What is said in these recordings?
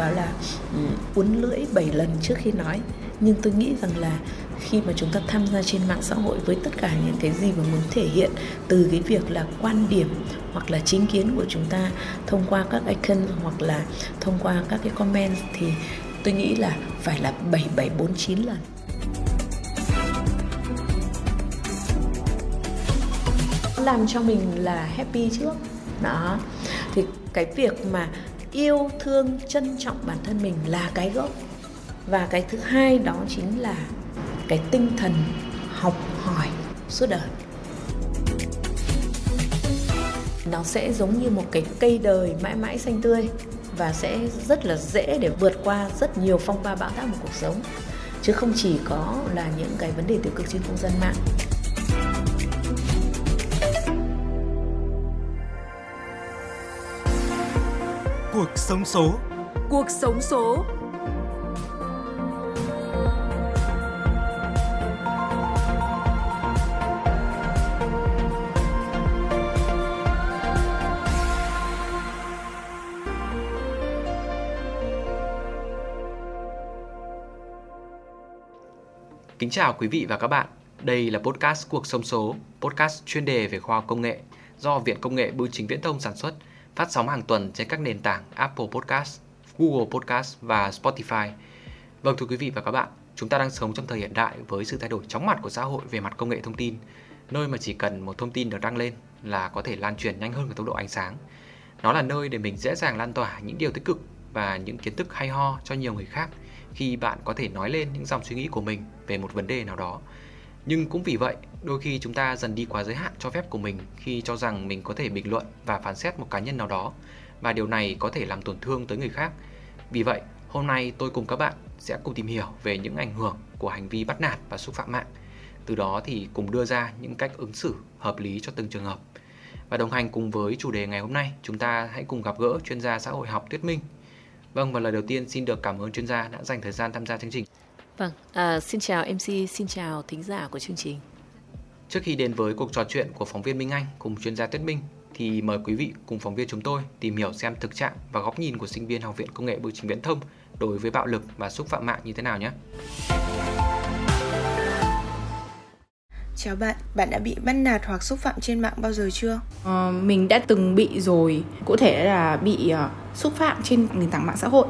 bảo là ừ, uốn lưỡi 7 lần trước khi nói. Nhưng tôi nghĩ rằng là khi mà chúng ta tham gia trên mạng xã hội với tất cả những cái gì mà muốn thể hiện từ cái việc là quan điểm hoặc là chính kiến của chúng ta thông qua các icon hoặc là thông qua các cái comment thì tôi nghĩ là phải là 7749 lần. làm cho mình là happy trước. Đó. Thì cái việc mà yêu, thương, trân trọng bản thân mình là cái gốc. Và cái thứ hai đó chính là cái tinh thần học hỏi suốt đời. Nó sẽ giống như một cái cây đời mãi mãi xanh tươi và sẽ rất là dễ để vượt qua rất nhiều phong ba bão táp của cuộc sống. Chứ không chỉ có là những cái vấn đề tiêu cực trên không gian mạng. Cuộc sống số. Cuộc sống số. Kính chào quý vị và các bạn. Đây là podcast Cuộc sống số, podcast chuyên đề về khoa học công nghệ do Viện Công nghệ Bưu chính Viễn thông sản xuất, phát sóng hàng tuần trên các nền tảng Apple Podcast, Google Podcast và Spotify. Vâng thưa quý vị và các bạn, chúng ta đang sống trong thời hiện đại với sự thay đổi chóng mặt của xã hội về mặt công nghệ thông tin, nơi mà chỉ cần một thông tin được đăng lên là có thể lan truyền nhanh hơn cả tốc độ ánh sáng. Nó là nơi để mình dễ dàng lan tỏa những điều tích cực và những kiến thức hay ho cho nhiều người khác – khi bạn có thể nói lên những dòng suy nghĩ của mình về một vấn đề nào đó nhưng cũng vì vậy, đôi khi chúng ta dần đi quá giới hạn cho phép của mình khi cho rằng mình có thể bình luận và phán xét một cá nhân nào đó, và điều này có thể làm tổn thương tới người khác. Vì vậy, hôm nay tôi cùng các bạn sẽ cùng tìm hiểu về những ảnh hưởng của hành vi bắt nạt và xúc phạm mạng. Từ đó thì cùng đưa ra những cách ứng xử hợp lý cho từng trường hợp. Và đồng hành cùng với chủ đề ngày hôm nay, chúng ta hãy cùng gặp gỡ chuyên gia xã hội học Tuyết Minh. Vâng và lời đầu tiên xin được cảm ơn chuyên gia đã dành thời gian tham gia chương trình. Vâng, à, xin chào MC, xin chào thính giả của chương trình. Trước khi đến với cuộc trò chuyện của phóng viên Minh Anh cùng chuyên gia Tuyết Minh thì mời quý vị cùng phóng viên chúng tôi tìm hiểu xem thực trạng và góc nhìn của sinh viên Học viện Công nghệ Bưu chính Viễn thông đối với bạo lực và xúc phạm mạng như thế nào nhé. Chào bạn, bạn đã bị bắt nạt hoặc xúc phạm trên mạng bao giờ chưa? Ờ, mình đã từng bị rồi, cụ thể là bị uh, xúc phạm trên nền tảng mạng xã hội.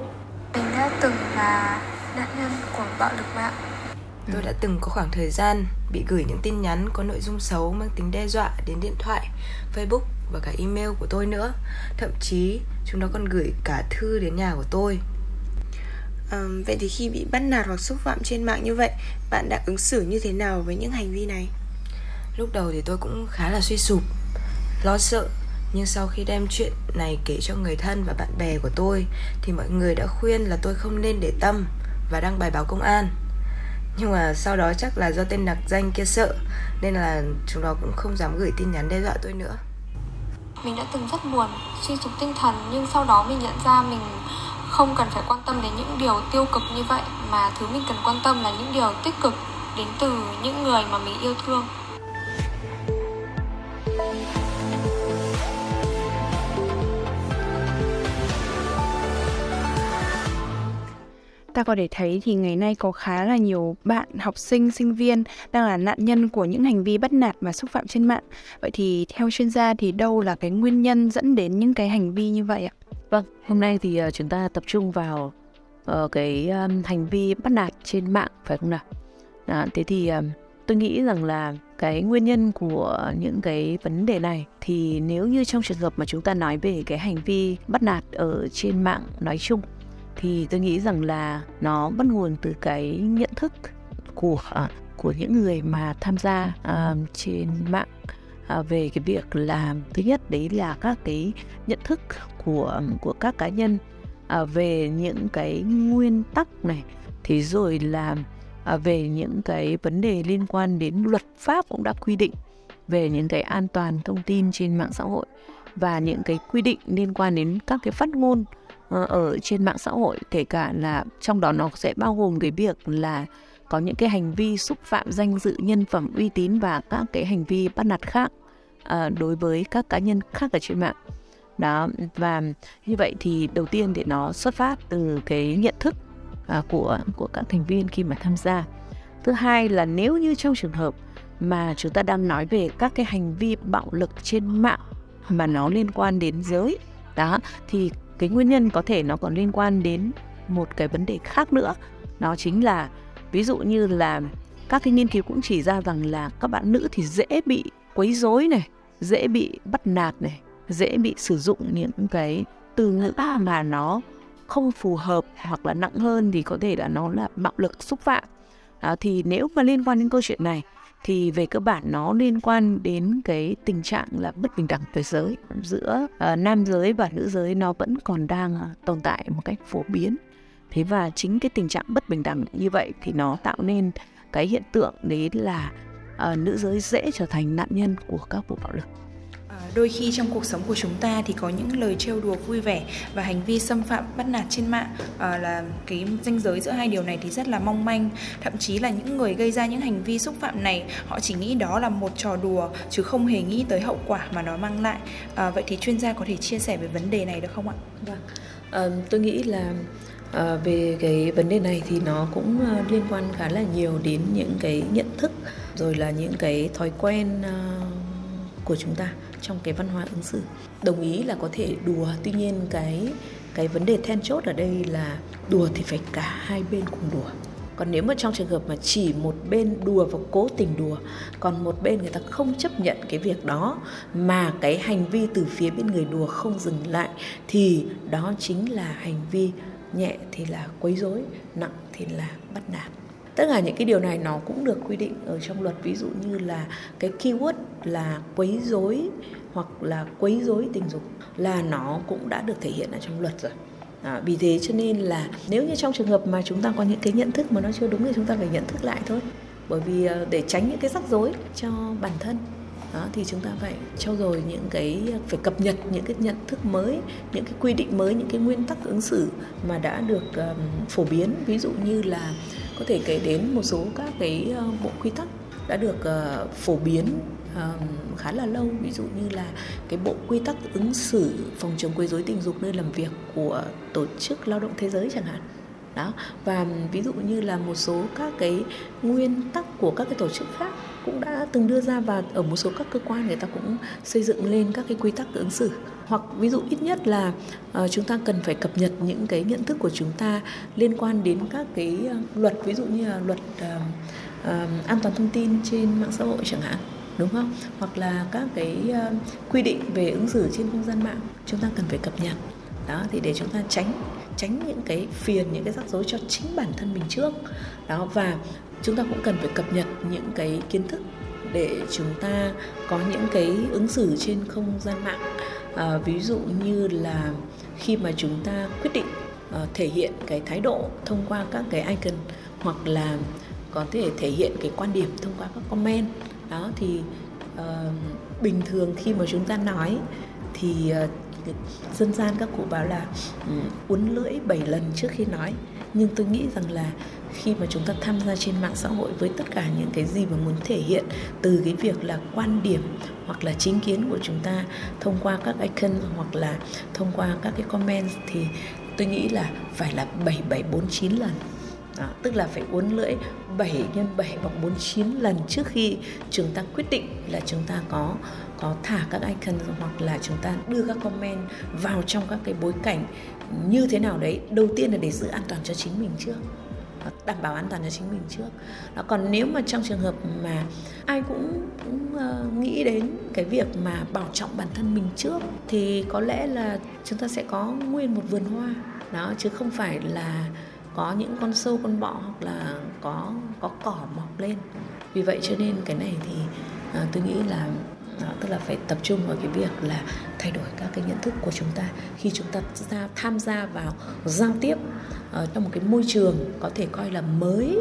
Mình đã từng là bạo lực mạng. Tôi đã từng có khoảng thời gian bị gửi những tin nhắn có nội dung xấu mang tính đe dọa đến điện thoại, Facebook và cả email của tôi nữa. Thậm chí chúng nó còn gửi cả thư đến nhà của tôi. À, vậy thì khi bị bắt nạt hoặc xúc phạm trên mạng như vậy, bạn đã ứng xử như thế nào với những hành vi này? Lúc đầu thì tôi cũng khá là suy sụp Lo sợ Nhưng sau khi đem chuyện này kể cho người thân và bạn bè của tôi Thì mọi người đã khuyên là tôi không nên để tâm và đăng bài báo công an. Nhưng mà sau đó chắc là do tên đặc danh kia sợ Nên là chúng nó cũng không dám gửi tin nhắn đe dọa tôi nữa. Mình đã từng rất buồn, suy sụp tinh thần Nhưng sau đó mình nhận ra mình không cần phải quan tâm đến những điều tiêu cực như vậy Mà thứ mình cần quan tâm là những điều tích cực đến từ những người mà mình yêu thương. Ta có thể thấy thì ngày nay có khá là nhiều bạn học sinh sinh viên đang là nạn nhân của những hành vi bắt nạt và xúc phạm trên mạng. Vậy thì theo chuyên gia thì đâu là cái nguyên nhân dẫn đến những cái hành vi như vậy ạ? Vâng hôm nay thì ờ, chúng ta tập trung vào uh, cái um, hành vi bắt nạt trên mạng phải không nào? À, thế thì um, tôi nghĩ rằng là cái nguyên nhân của những cái vấn đề này thì nếu như trong trường hợp mà chúng ta nói về cái hành vi bắt nạt ở trên mạng nói chung thì tôi nghĩ rằng là nó bắt nguồn từ cái nhận thức của của những người mà tham gia uh, trên mạng uh, về cái việc làm thứ nhất đấy là các cái nhận thức của của các cá nhân uh, về những cái nguyên tắc này. Thì rồi là uh, về những cái vấn đề liên quan đến luật pháp cũng đã quy định về những cái an toàn thông tin trên mạng xã hội và những cái quy định liên quan đến các cái phát ngôn Ờ, ở trên mạng xã hội kể cả là trong đó nó sẽ bao gồm cái việc là có những cái hành vi xúc phạm danh dự nhân phẩm uy tín và các cái hành vi bắt nạt khác à, đối với các cá nhân khác ở trên mạng. Đó và như vậy thì đầu tiên thì nó xuất phát từ cái nhận thức à, của của các thành viên khi mà tham gia. Thứ hai là nếu như trong trường hợp mà chúng ta đang nói về các cái hành vi bạo lực trên mạng mà nó liên quan đến giới đó thì cái nguyên nhân có thể nó còn liên quan đến một cái vấn đề khác nữa. Đó chính là ví dụ như là các cái nghiên cứu cũng chỉ ra rằng là các bạn nữ thì dễ bị quấy rối này dễ bị bắt nạt này dễ bị sử dụng những cái từ ngữ mà nó không phù hợp hoặc là nặng hơn thì có thể là nó là bạo lực xúc phạm. À, thì nếu mà liên quan đến câu chuyện này thì về cơ bản nó liên quan đến cái tình trạng là bất bình đẳng về giới. Giữa uh, nam giới và nữ giới nó vẫn còn đang uh, tồn tại một cách phổ biến. Thế và chính cái tình trạng bất bình đẳng như vậy thì nó tạo nên cái hiện tượng đấy là uh, nữ giới dễ trở thành nạn nhân của các vụ bạo lực. Ờ, đôi khi trong cuộc sống của chúng ta thì có những lời trêu đùa vui vẻ và hành vi xâm phạm bắt nạt trên mạng. À, là cái ranh giới giữa hai điều này thì rất là mong manh. Thậm chí là những người gây ra những hành vi xúc phạm này họ chỉ nghĩ đó là một trò đùa chứ không hề nghĩ tới hậu quả mà nó mang lại. À, vậy thì chuyên gia có thể chia sẻ về vấn đề này được không ạ? Vâng. À, tôi nghĩ là À, về cái vấn đề này thì nó cũng uh, liên quan khá là nhiều đến những cái nhận thức rồi là những cái thói quen uh, của chúng ta trong cái văn hóa ứng xử. Đồng ý là có thể đùa, tuy nhiên cái cái vấn đề then chốt ở đây là đùa thì phải cả hai bên cùng đùa. Còn nếu mà trong trường hợp mà chỉ một bên đùa và cố tình đùa, còn một bên người ta không chấp nhận cái việc đó mà cái hành vi từ phía bên người đùa không dừng lại, thì đó chính là hành vi nhẹ thì là quấy rối, nặng thì là bắt nạt tất cả những cái điều này nó cũng được quy định ở trong luật. Ví dụ như là cái keyword là quấy rối hoặc là quấy rối tình dục là nó cũng đã được thể hiện ở trong luật rồi. À, vì thế cho nên là nếu như trong trường hợp mà chúng ta có những cái nhận thức mà nó chưa đúng thì chúng ta phải nhận thức lại thôi. Bởi vì à, để tránh những cái rắc rối cho bản thân đó thì chúng ta phải trau dồi những cái phải cập nhật những cái nhận thức mới những cái quy định mới những cái nguyên tắc ứng xử mà đã được um, phổ biến. Ví dụ như là có thể kể đến một số các cái ờ, bộ quy tắc đã được ờ, phổ biến khá là lâu. Ví dụ như là cái bộ quy tắc ứng xử phòng chống quấy rối tình dục nơi làm việc của tổ chức lao động thế giới chẳng hạn đó. Và ví dụ như là một số các cái nguyên tắc của các cái tổ chức khác cũng đã từng đưa ra và ở một số các cơ quan người ta cũng xây dựng lên các cái quy tắc ứng xử. Hoặc ví dụ ít nhất là uh, chúng ta cần phải cập nhật những cái nhận thức của chúng ta liên quan đến các cái uh, luật ví dụ như là luật uh, uh, an toàn thông tin trên mạng xã hội chẳng hạn đúng không? Hoặc là các cái uh, quy định về ứng xử trên không gian mạng chúng ta cần phải cập nhật. Đó thì để chúng ta tránh tránh những cái phiền những cái rắc rối cho chính bản thân mình trước. Đó và chúng ta cũng cần phải cập nhật những cái kiến thức để chúng ta có những cái ứng xử trên không gian mạng. À, ví dụ như là khi mà chúng ta quyết định uh, thể hiện cái thái độ thông qua các cái icon hoặc là có thể thể hiện cái quan điểm thông qua các comment đó thì uh, bình thường khi mà chúng ta nói thì uh, dân gian các cụ bảo là ừ, uốn lưỡi 7 lần trước khi nói. Nhưng tôi nghĩ rằng là khi mà chúng ta tham gia trên mạng xã hội với tất cả những cái gì mà muốn thể hiện từ cái việc là quan điểm hoặc là chính kiến của chúng ta thông qua các icon hoặc là thông qua các cái comment thì tôi nghĩ là phải là 7749 lần. Đó, tức là phải uốn lưỡi 7 nhân 7 bằng 49 lần trước khi chúng ta quyết định là chúng ta có có thả các icon hoặc là chúng ta đưa các comment vào trong các cái bối cảnh như thế nào đấy. Đầu tiên là để giữ an toàn cho chính mình trước. Đảm bảo an toàn cho chính mình trước. Đó còn nếu mà trong trường hợp mà ai cũng, cũng uh, nghĩ đến cái việc mà bảo trọng bản thân mình trước thì có lẽ là chúng ta sẽ có nguyên một vườn hoa. Đó chứ không phải là có những con sâu con bọ hoặc là có có cỏ mọc lên. Vì vậy cho nên cái này thì uh, tôi nghĩ là đó, tức là phải tập trung vào cái việc là thay đổi các cái nhận thức của chúng ta. Khi chúng ta ra tham gia vào giao tiếp ở trong một cái môi trường có thể coi là mới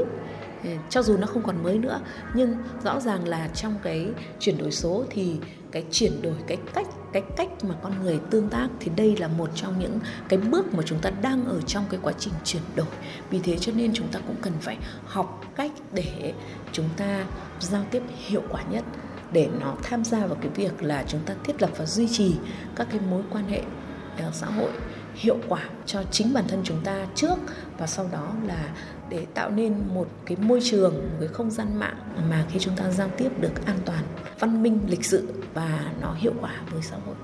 ờ, cho dù nó không còn mới nữa nhưng rõ ràng là trong cái chuyển đổi số thì cái chuyển đổi cái cách cái cách mà con người tương tác thì đây là một trong những cái bước mà chúng ta đang ở trong cái quá trình chuyển đổi. Vì thế cho nên chúng ta cũng cần phải học cách để chúng ta giao tiếp hiệu quả nhất để nó tham gia vào cái việc là chúng ta thiết lập và duy trì các cái mối quan hệ ờ, xã hội hiệu quả cho chính bản thân chúng ta trước và sau đó là để tạo nên một cái môi trường, một cái không gian mạng mà khi chúng ta giao tiếp được an toàn, văn minh, lịch sự và nó hiệu quả với xã hội.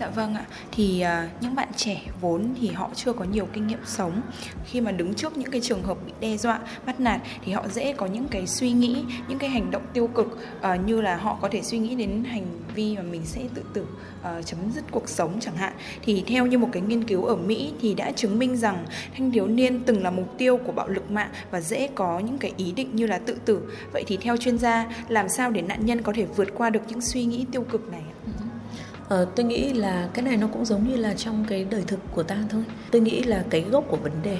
Dạ vâng ạ, thì à, những bạn trẻ vốn thì họ chưa có nhiều kinh nghiệm sống. Khi mà đứng trước những cái trường hợp bị đe dọa, bắt nạt Thì họ dễ có những cái suy nghĩ, những cái hành động tiêu cực à, Như là họ có thể suy nghĩ đến hành vi mà mình sẽ tự tử, à, chấm dứt cuộc sống chẳng hạn. Thì theo như một cái nghiên cứu ở Mỹ thì đã chứng minh rằng Thanh thiếu niên từng là mục tiêu của bạo lực mạng Và dễ có những cái ý định như là tự tử. Vậy thì theo chuyên gia, làm sao để nạn nhân có thể vượt qua được những suy nghĩ tiêu cực này ạ? Ờ, tôi nghĩ là cái này nó cũng giống như là trong cái đời thực của ta thôi. Tôi nghĩ là cái gốc của vấn đề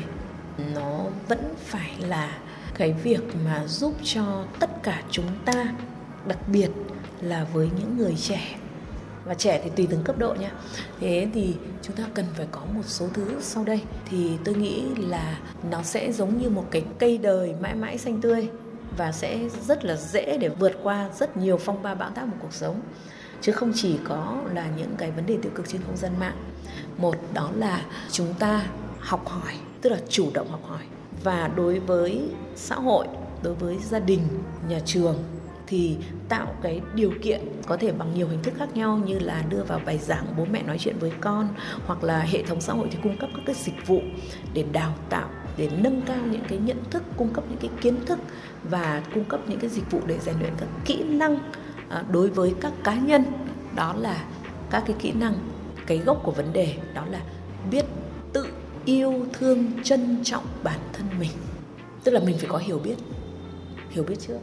nó vẫn phải là cái việc mà giúp cho tất cả chúng ta đặc biệt là với những người trẻ. Và trẻ thì tùy từng cấp độ nha thế thì chúng ta cần phải có một số thứ sau đây. Thì tôi nghĩ là nó sẽ giống như một cái cây đời mãi mãi xanh tươi và sẽ rất là dễ để vượt qua rất nhiều phong ba bão táp của cuộc sống chứ không chỉ có là những cái vấn đề tiêu cực trên không gian mạng. Một, đó là chúng ta học hỏi, tức là chủ động học hỏi. Và đối với xã hội, đối với gia đình, nhà trường thì tạo cái điều kiện có thể bằng nhiều hình thức khác nhau như là đưa vào bài giảng bố mẹ nói chuyện với con hoặc là hệ thống xã hội thì cung cấp các cái dịch vụ để đào tạo, để nâng cao những cái nhận thức, cung cấp những cái kiến thức và cung cấp những cái dịch vụ để rèn luyện các kỹ năng Ờ, đối với các cá nhân, đó là các cái kỹ năng, cái gốc của vấn đề, đó là biết tự yêu thương, trân trọng bản thân mình tức là mình phải có hiểu biết hiểu biết chưa?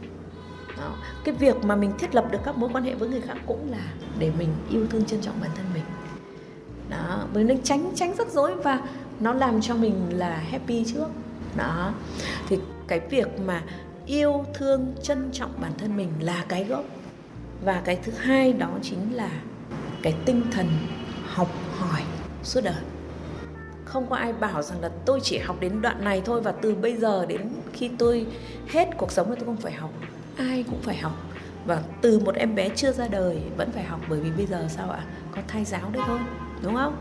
đó. cái việc mà mình thiết lập được các mối quan hệ với người khác cũng là để mình yêu thương, trân trọng bản thân mình đó, mình nên tránh tránh rắc rối và nó làm cho mình là happy trước đó, thì cái việc mà yêu thương, trân trọng bản thân mình là cái gốc và cái thứ hai đó chính là cái tinh thần học hỏi suốt đời. Không có ai bảo rằng là tôi chỉ học đến đoạn này thôi và từ bây giờ đến khi tôi hết cuộc sống thì tôi không phải học. Ai cũng phải học. Và từ một em bé chưa ra đời vẫn phải học bởi vì bây giờ sao ạ? Có thai giáo đấy thôi, đúng không?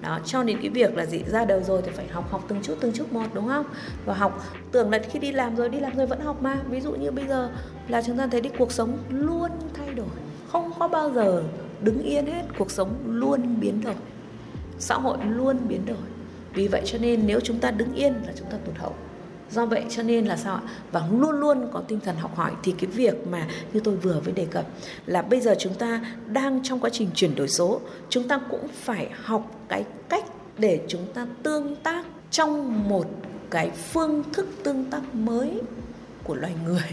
Đó, cho đến cái việc là gì ra đời rồi thì phải học học từng chút từng chút một, đúng không? Và học, tưởng là khi đi làm rồi, đi làm rồi vẫn học mà. Ví dụ như bây giờ là chúng ta thấy đi cuộc sống luôn đổi. Không có bao giờ đứng yên hết, cuộc sống luôn biến đổi. Xã hội luôn biến đổi. Vì vậy cho nên nếu chúng ta đứng yên là chúng ta tụt hậu. Do vậy cho nên là sao ạ? Và luôn luôn có tinh thần học hỏi. Thì cái việc mà như tôi vừa mới đề cập là bây giờ chúng ta đang trong quá trình chuyển đổi số, chúng ta cũng phải học cái cách để chúng ta tương tác trong một cái phương thức tương tác mới của loài người,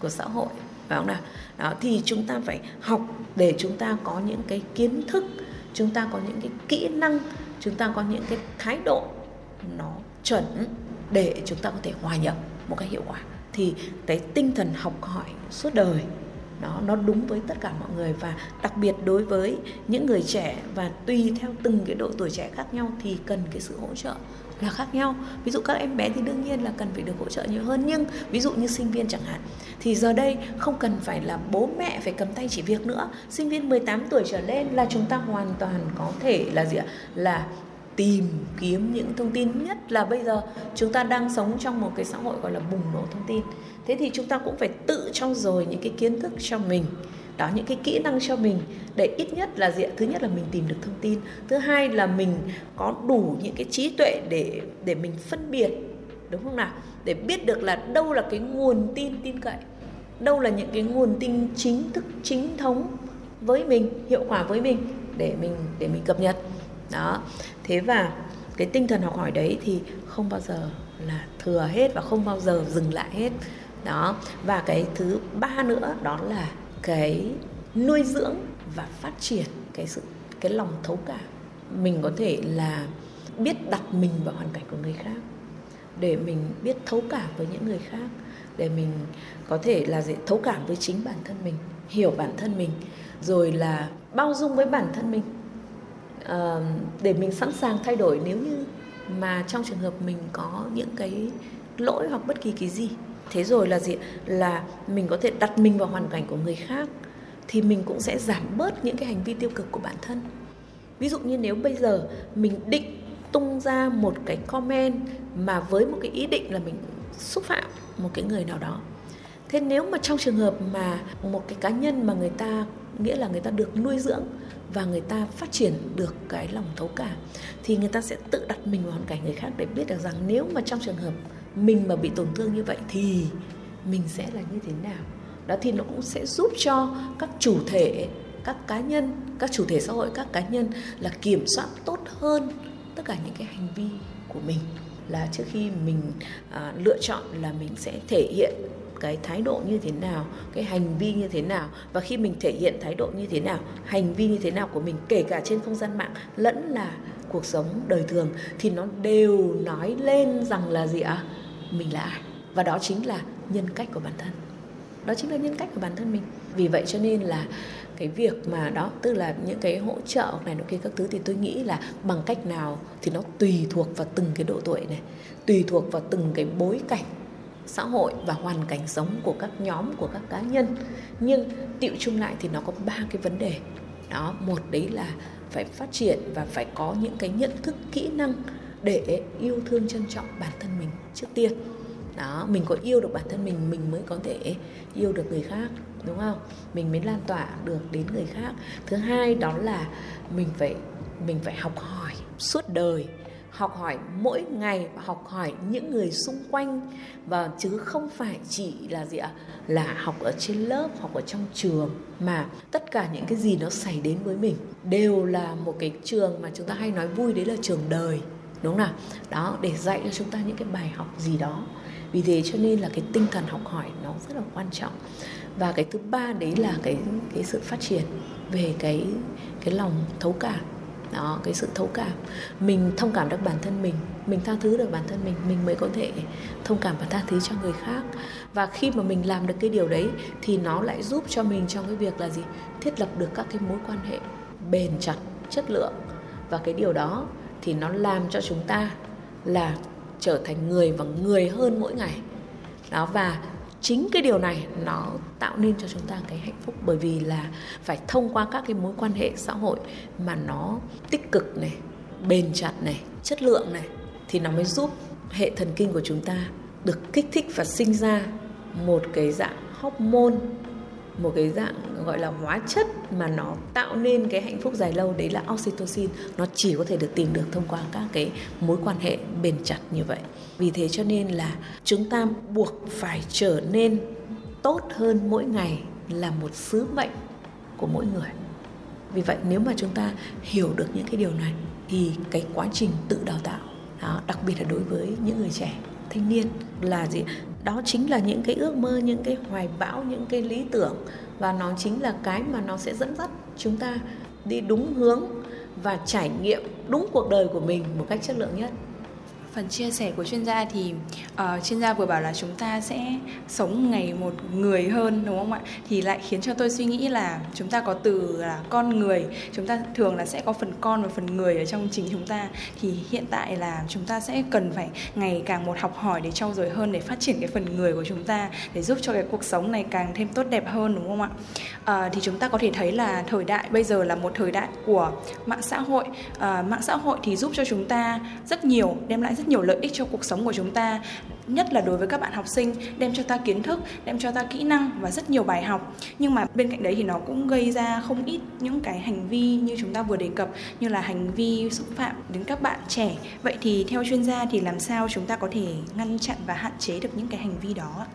của xã hội phải không nào? Đó, thì chúng ta phải học để chúng ta có những cái kiến thức, chúng ta có những cái kỹ năng, chúng ta có những cái thái độ nó chuẩn để chúng ta có thể hòa nhập một cách hiệu quả. Thì cái tinh thần học hỏi suốt đời, nó nó đúng với tất cả mọi người. Và đặc biệt đối với những người trẻ và tùy theo từng cái độ tuổi trẻ khác nhau thì cần cái sự hỗ trợ là khác nhau. Ví dụ các em bé thì đương nhiên là cần phải được hỗ trợ nhiều hơn, nhưng ví dụ như sinh viên chẳng hạn, thì giờ đây không cần phải là bố mẹ phải cầm tay chỉ việc nữa. Sinh viên 18 tuổi trở lên là chúng ta hoàn toàn có thể là gì ạ? Là tìm kiếm những thông tin. Nhất là bây giờ chúng ta đang sống trong một cái xã hội gọi là bùng nổ thông tin. Thế thì chúng ta cũng phải tự trau dồi những cái kiến thức cho mình đó, những cái kỹ năng cho mình để ít nhất là diện thứ nhất là mình tìm được thông tin. Thứ hai là mình có đủ những cái trí tuệ để để mình phân biệt, đúng không nào? Để biết được là đâu là cái nguồn tin tin cậy, đâu là những cái nguồn tin chính thức, chính thống với mình, hiệu quả với mình để mình để mình cập nhật. Đó, thế và cái tinh thần học hỏi đấy thì không bao giờ là thừa hết và không bao giờ dừng lại hết. Đó, và cái thứ ba nữa đó là cái nuôi dưỡng và phát triển cái sự cái lòng thấu cảm. Mình có thể là biết đặt mình vào hoàn cảnh của người khác để mình biết thấu cảm với những người khác để mình có thể là dễ thấu cảm với chính bản thân mình hiểu bản thân mình rồi là bao dung với bản thân mình. À, để mình sẵn sàng thay đổi nếu như mà trong trường hợp mình có những cái lỗi hoặc bất kỳ cái gì thế rồi là gì là mình có thể đặt mình vào hoàn cảnh của người khác thì mình cũng sẽ giảm bớt những cái hành vi tiêu cực của bản thân. Ví dụ như nếu bây giờ mình định tung ra một cái comment mà với một cái ý định là mình xúc phạm một cái người nào đó, thế nếu mà trong trường hợp mà một cái cá nhân mà người ta, nghĩa là người ta được nuôi dưỡng và người ta phát triển được cái lòng thấu cảm thì người ta sẽ tự đặt mình vào hoàn cảnh người khác để biết được rằng nếu mà trong trường hợp mình mà bị tổn thương như vậy thì mình sẽ là như thế nào? Đó thì nó cũng sẽ giúp cho các chủ thể các cá nhân các chủ thể xã hội các cá nhân là kiểm soát tốt hơn tất cả những cái hành vi của mình. Là trước khi mình à, lựa chọn là mình sẽ thể hiện cái thái độ như thế nào cái hành vi như thế nào. Và khi mình thể hiện thái độ như thế nào hành vi như thế nào của mình kể cả trên không gian mạng lẫn là cuộc sống đời thường thì nó đều nói lên rằng là gì ạ? Mình là ai. Và đó chính là nhân cách của bản thân. Đó chính là nhân cách của bản thân mình. Vì vậy cho nên là cái việc mà đó, tức là những cái hỗ trợ này nọ kia, các thứ thì tôi nghĩ là bằng cách nào thì nó tùy thuộc vào từng cái độ tuổi này, tùy thuộc vào từng cái bối cảnh xã hội và hoàn cảnh sống của các nhóm, của các cá nhân. Nhưng tiệu chung lại thì nó có ba cái vấn đề. Đó, một đấy là phải phát triển và phải có những cái nhận thức, kỹ năng để yêu thương trân trọng bản thân mình trước tiên. Đó, mình có yêu được bản thân mình mình mới có thể yêu được người khác, đúng không? Mình mới lan tỏa được đến người khác. Thứ hai đó là mình phải mình phải học hỏi suốt đời, học hỏi mỗi ngày và học hỏi những người xung quanh. Và chứ không phải chỉ là gì ạ? Là học ở trên lớp, học ở trong trường, mà tất cả những cái gì nó xảy đến với mình đều là một cái trường mà chúng ta hay nói vui, đấy là trường đời đúng không nào đó, để dạy cho chúng ta những cái bài học gì đó. Vì thế cho nên là cái tinh thần học hỏi nó rất là quan trọng. Và cái thứ ba đấy là cái cái sự phát triển về cái cái lòng thấu cảm. Đó, cái sự thấu cảm. Mình thông cảm được bản thân mình mình tha thứ được bản thân mình mình mới có thể thông cảm và tha thứ cho người khác. Và khi mà mình làm được cái điều đấy thì nó lại giúp cho mình trong cái việc là gì? Thiết lập được các cái mối quan hệ bền chặt, chất lượng. Và cái điều đó thì nó làm cho chúng ta là trở thành người và người hơn mỗi ngày. Đó, và chính cái điều này nó tạo nên cho chúng ta cái hạnh phúc. Bởi vì là phải thông qua các cái mối quan hệ xã hội mà nó tích cực này, bền chặt này, chất lượng này, thì nó mới giúp hệ thần kinh của chúng ta được kích thích và sinh ra một cái dạng hormone một cái dạng gọi là hóa chất mà nó tạo nên cái hạnh phúc dài lâu đấy là oxytocin. Nó chỉ có thể được tìm được thông qua các cái mối quan hệ bền chặt như vậy. Vì thế cho nên là chúng ta buộc phải trở nên tốt hơn mỗi ngày là một sứ mệnh của mỗi người. Vì vậy nếu mà chúng ta hiểu được những cái điều này thì cái quá trình tự đào tạo đó, đặc biệt là đối với những người trẻ thanh niên là gì? Đó chính là những cái ước mơ, những cái hoài bão, những cái lý tưởng. Và nó chính là cái mà nó sẽ dẫn dắt chúng ta đi đúng hướng và trải nghiệm đúng cuộc đời của mình một cách chất lượng nhất phần chia sẻ của chuyên gia thì uh, chuyên gia vừa bảo là chúng ta sẽ sống ngày một người hơn đúng không ạ? Thì lại khiến cho tôi suy nghĩ là chúng ta có từ là con người chúng ta thường là sẽ có phần con và phần người ở trong chính chúng ta. Thì hiện tại là chúng ta sẽ cần phải ngày càng một học hỏi để trau dồi hơn để phát triển cái phần người của chúng ta để giúp cho cái cuộc sống này càng thêm tốt đẹp hơn đúng không ạ? Uh, thì chúng ta có thể thấy là thời đại bây giờ là một thời đại của mạng xã hội. Uh, mạng xã hội thì giúp cho chúng ta rất nhiều đem lại rất rất nhiều lợi ích cho cuộc sống của chúng ta, nhất là đối với các bạn học sinh, đem cho ta kiến thức, đem cho ta kỹ năng và rất nhiều bài học. Nhưng mà bên cạnh đấy thì nó cũng gây ra không ít những cái hành vi như chúng ta vừa đề cập, như là hành vi xúc phạm đến các bạn trẻ. Vậy thì theo chuyên gia thì làm sao chúng ta có thể ngăn chặn và hạn chế được những cái hành vi đó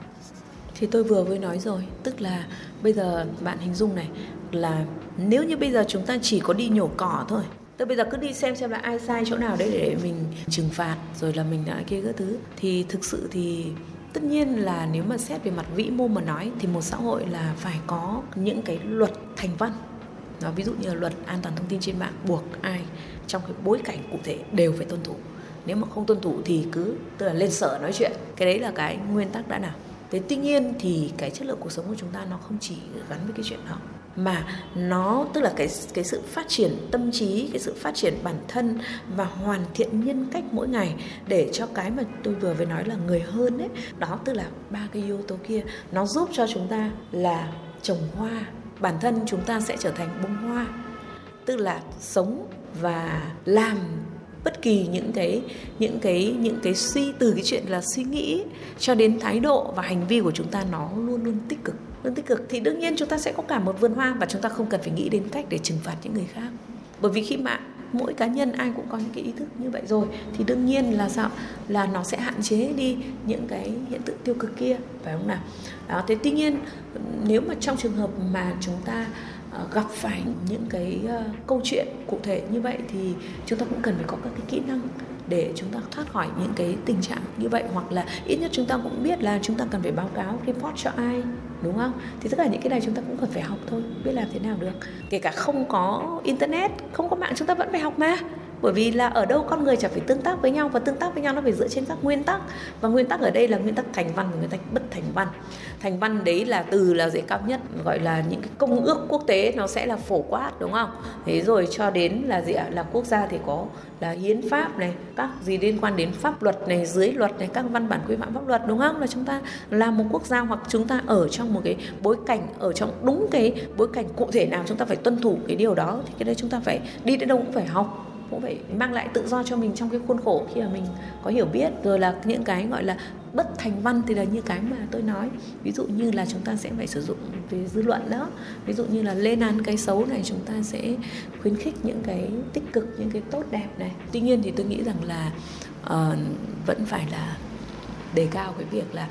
thì tôi vừa mới nói rồi, tức là bây giờ bạn hình dung này, là nếu như bây giờ chúng ta chỉ có đi nhổ cỏ thôi Tôi bây giờ cứ đi xem xem là ai sai chỗ nào đấy để mình trừng phạt, rồi là mình đã kia các thứ. Thì thực sự thì tất nhiên là nếu mà xét về mặt vĩ mô mà nói thì một xã hội là phải có những cái luật thành văn. Nó ví dụ như là luật an toàn thông tin trên mạng buộc ai trong cái bối cảnh cụ thể đều phải tuân thủ. Nếu mà không tuân thủ thì cứ, tức là lên sở nói chuyện. Cái đấy là cái nguyên tắc đã nào thế tuy nhiên thì cái chất lượng cuộc sống của chúng ta nó không chỉ gắn với cái chuyện đó mà nó, tức là cái cái sự phát triển tâm trí, cái sự phát triển bản thân và hoàn thiện nhân cách mỗi ngày để cho cái mà tôi vừa mới nói là người hơn ấy, đó tức là ba cái yếu tố kia, nó giúp cho chúng ta là trồng hoa. Bản thân chúng ta sẽ trở thành bông hoa, tức là sống và làm bất kỳ những cái những cái những cái suy, từ cái chuyện là suy nghĩ cho đến thái độ và hành vi của chúng ta nó luôn luôn tích cực luôn tích cực. Thì đương nhiên chúng ta sẽ có cả một vườn hoa và chúng ta không cần phải nghĩ đến cách để trừng phạt những người khác. Bởi vì khi mà mỗi cá nhân ai cũng có những cái ý thức như vậy rồi, thì đương nhiên là sao? Là nó sẽ hạn chế đi những cái hiện tượng tiêu cực kia, phải không nào? Đó, thế tuy nhiên, nếu mà trong trường hợp mà chúng ta ờ, gặp phải những cái ờ, câu chuyện cụ thể như vậy thì chúng ta cũng cần phải có các cái kỹ năng để chúng ta thoát khỏi những cái tình trạng như vậy, hoặc là ít nhất chúng ta cũng biết là chúng ta cần phải báo cáo report cho ai, đúng không? Thì tất cả những cái này chúng ta cũng cần phải học thôi, biết làm thế nào được. Kể cả không có internet, không có mạng, chúng ta vẫn phải học mà bởi vì là ở đâu con người chả phải tương tác với nhau và tương tác với nhau nó phải dựa trên các nguyên tắc. Và nguyên tắc ở đây là nguyên tắc thành văn và nguyên tắc bất thành văn. Thành văn đấy là từ là dễ cao nhất gọi là những cái công ước quốc tế nó sẽ là phổ quát, đúng không? Thế rồi cho đến là gì ạ? Là quốc gia thì có là hiến pháp này, các gì liên quan đến pháp luật này, dưới luật này, các văn bản quy phạm pháp luật, đúng không? Là chúng ta là một quốc gia hoặc chúng ta ở trong một cái bối cảnh, ở trong đúng cái bối cảnh cụ thể nào chúng ta phải tuân thủ cái điều đó thì cái đấy chúng ta phải đi đến đâu cũng phải học cũng phải mang lại tự do cho mình trong cái khuôn khổ khi mà mình có hiểu biết. Rồi là những cái gọi là bất thành văn thì là như cái mà tôi nói. Ví dụ như là chúng ta sẽ phải sử dụng về dư luận đó. Ví dụ như là lên án cái xấu này chúng ta sẽ khuyến khích những cái tích cực những cái tốt đẹp này. Tuy nhiên thì tôi nghĩ rằng là uh, vẫn phải là đề cao cái việc là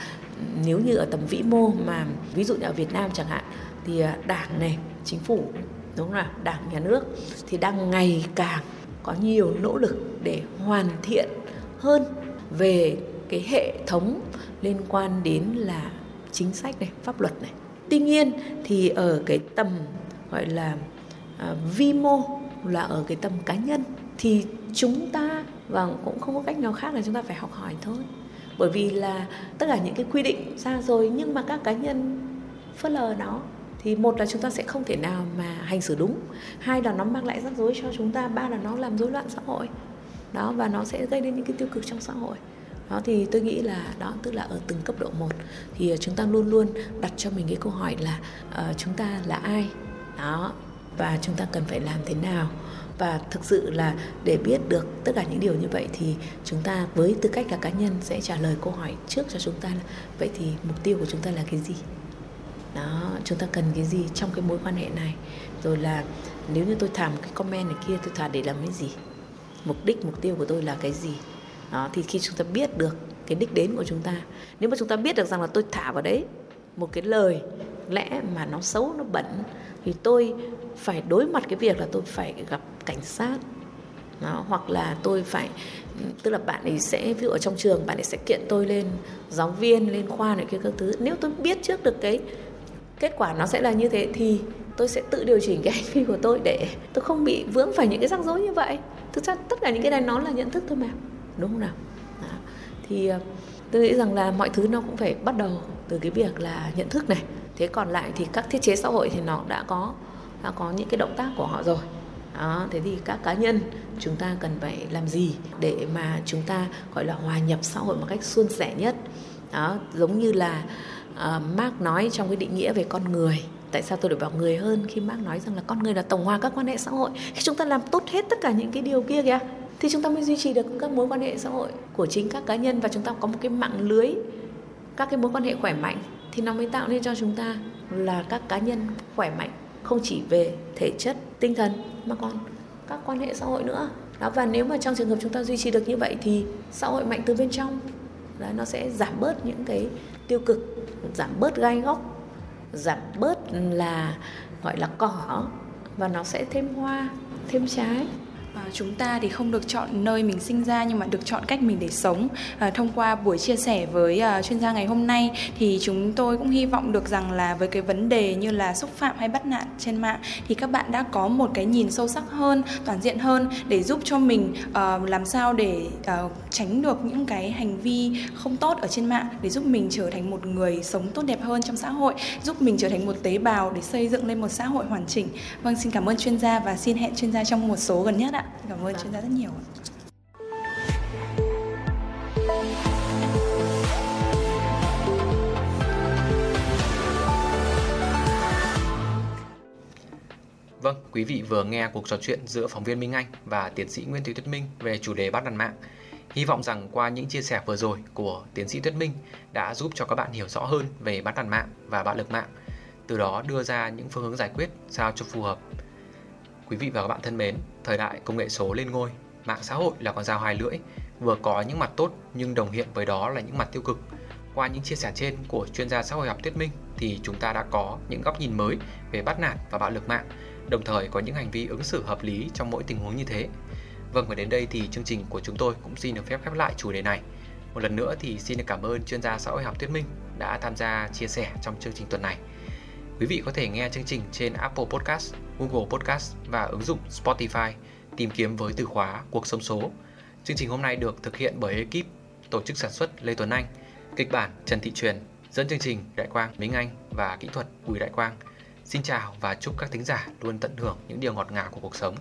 nếu như ở tầm vĩ mô mà ví dụ như ở Việt Nam chẳng hạn thì ờ, đảng này chính phủ đúng không nào? Đảng nhà nước thì đang ngày càng có nhiều nỗ lực để hoàn thiện hơn về cái hệ thống liên quan đến là chính sách này pháp luật này. Tuy nhiên thì ở cái tầm gọi là uh, vi mô là ở cái tầm cá nhân thì chúng ta và cũng không có cách nào khác là chúng ta phải học hỏi thôi. Bởi vì là tất cả những cái quy định ra rồi nhưng mà các cá nhân phớt lờ nó thì một là chúng ta sẽ không thể nào mà hành xử đúng. Hai là nó mang lại rắc rối cho chúng ta. Ba là nó làm rối loạn xã hội. Đó và nó sẽ gây đến những cái tiêu cực trong xã hội. Đó thì tôi nghĩ là đó tức là ở từng cấp độ một. Thì ờ, chúng ta luôn luôn đặt cho mình cái câu hỏi là uh, chúng ta là ai? Đó và chúng ta cần phải làm thế nào? Và thực sự là để biết được tất cả những điều như vậy thì chúng ta với tư cách là cá nhân sẽ trả lời câu hỏi trước cho chúng ta là vậy thì mục tiêu của chúng ta là cái gì? Đó chúng ta cần cái gì trong cái mối quan hệ này? Rồi là nếu như tôi thả một cái comment này kia tôi thả để làm cái gì? Mục đích mục tiêu của tôi là cái gì? Đó thì khi chúng ta biết được cái đích đến của chúng ta nếu mà chúng ta biết được rằng là tôi thả vào đấy một cái lời lẽ mà nó xấu nó bẩn thì tôi phải đối mặt cái việc là tôi phải gặp cảnh sát. Đó, hoặc là tôi phải tức là bạn ấy sẽ ví dụ ở trong trường bạn ấy sẽ kiện tôi lên giáo viên lên khoa này kia các thứ. Nếu tôi biết trước được cái kết quả nó sẽ là như thế thì tôi sẽ tự điều chỉnh cái hành vi của tôi để tôi không bị vướng phải những cái rắc rối như vậy. Thực ra tất cả những cái này nó là nhận thức thôi mà, đúng không nào? Đó. thì ờ, tôi nghĩ rằng là mọi thứ nó cũng phải bắt đầu từ cái việc là nhận thức này. Thế còn lại thì các thiết chế xã hội thì nó đã có đã có những cái động tác của họ rồi. Đó, thế thì các cá nhân chúng ta cần phải làm gì để mà chúng ta, gọi là, hòa nhập xã hội một cách suôn sẻ nhất? Đó, giống như là uh, Mark nói trong cái định nghĩa về con người tại sao tôi được bảo người hơn khi Mark nói rằng là con người là tổng hòa các quan hệ xã hội. Khi chúng ta làm tốt hết tất cả những cái điều kia kìa thì chúng ta mới duy trì được các mối quan hệ xã hội của chính các cá nhân và chúng ta có một cái mạng lưới các cái mối quan hệ khỏe mạnh thì nó mới tạo nên cho chúng ta là các cá nhân khỏe mạnh không chỉ về thể chất tinh thần mà còn các quan hệ xã hội nữa. Đó và nếu mà trong trường hợp chúng ta duy trì được như vậy thì xã hội mạnh từ bên trong là nó sẽ giảm bớt những cái tiêu cực, giảm bớt gai góc, giảm bớt là, gọi là cỏ, và nó sẽ thêm hoa, thêm trái. À, chúng ta thì không được chọn nơi mình sinh ra nhưng mà được chọn cách mình để sống. À, thông qua buổi chia sẻ với à, chuyên gia ngày hôm nay thì chúng tôi cũng hy vọng được rằng là với cái vấn đề như là xúc phạm hay bắt nạn trên mạng thì các bạn đã có một cái nhìn sâu sắc hơn toàn diện hơn để giúp cho mình à, làm sao để à, tránh được những cái hành vi không tốt ở trên mạng để giúp mình trở thành một người sống tốt đẹp hơn trong xã hội giúp mình trở thành một tế bào để xây dựng lên một xã hội hoàn chỉnh. Vâng xin cảm ơn chuyên gia và xin hẹn chuyên gia trong một số gần nhất ạ cảm ơn chuyên gia rất nhiều Vâng, quý vị vừa nghe cuộc trò chuyện giữa phóng viên Minh Anh và tiến sĩ Nguyễn Thị Tuyết Minh về chủ đề bắt nạt mạng. Hy vọng rằng qua những chia sẻ vừa rồi của tiến sĩ Tuyết Minh đã giúp cho các bạn hiểu rõ hơn về bắt nạt mạng và bạo lực mạng, từ đó đưa ra những phương hướng giải quyết sao cho phù hợp. Quý vị và các bạn thân mến, thời đại công nghệ số lên ngôi, mạng xã hội là con dao hai lưỡi, vừa có những mặt tốt nhưng đồng hiện với đó là những mặt tiêu cực. Qua những chia sẻ trên của chuyên gia xã hội học Tuyết Minh thì chúng ta đã có những góc nhìn mới về bắt nạt và bạo lực mạng, đồng thời có những hành vi ứng xử hợp lý trong mỗi tình huống như thế. Vâng và đến đây thì chương trình của chúng tôi cũng xin được phép khép lại chủ đề này. Một lần nữa thì xin được cảm ơn chuyên gia xã hội học Tuyết Minh đã tham gia chia sẻ trong chương trình tuần này. Quý vị có thể nghe chương trình trên Apple Podcast, Google Podcast và ứng dụng Spotify tìm kiếm với từ khóa cuộc sống số. Chương trình hôm nay được thực hiện bởi ekip tổ chức sản xuất Lê Tuấn Anh, kịch bản Trần Thị Truyền, dẫn chương trình Đại Quang Minh Anh và kỹ thuật Bùi Đại Quang. Xin chào và chúc các thính giả luôn tận hưởng những điều ngọt ngào của cuộc sống.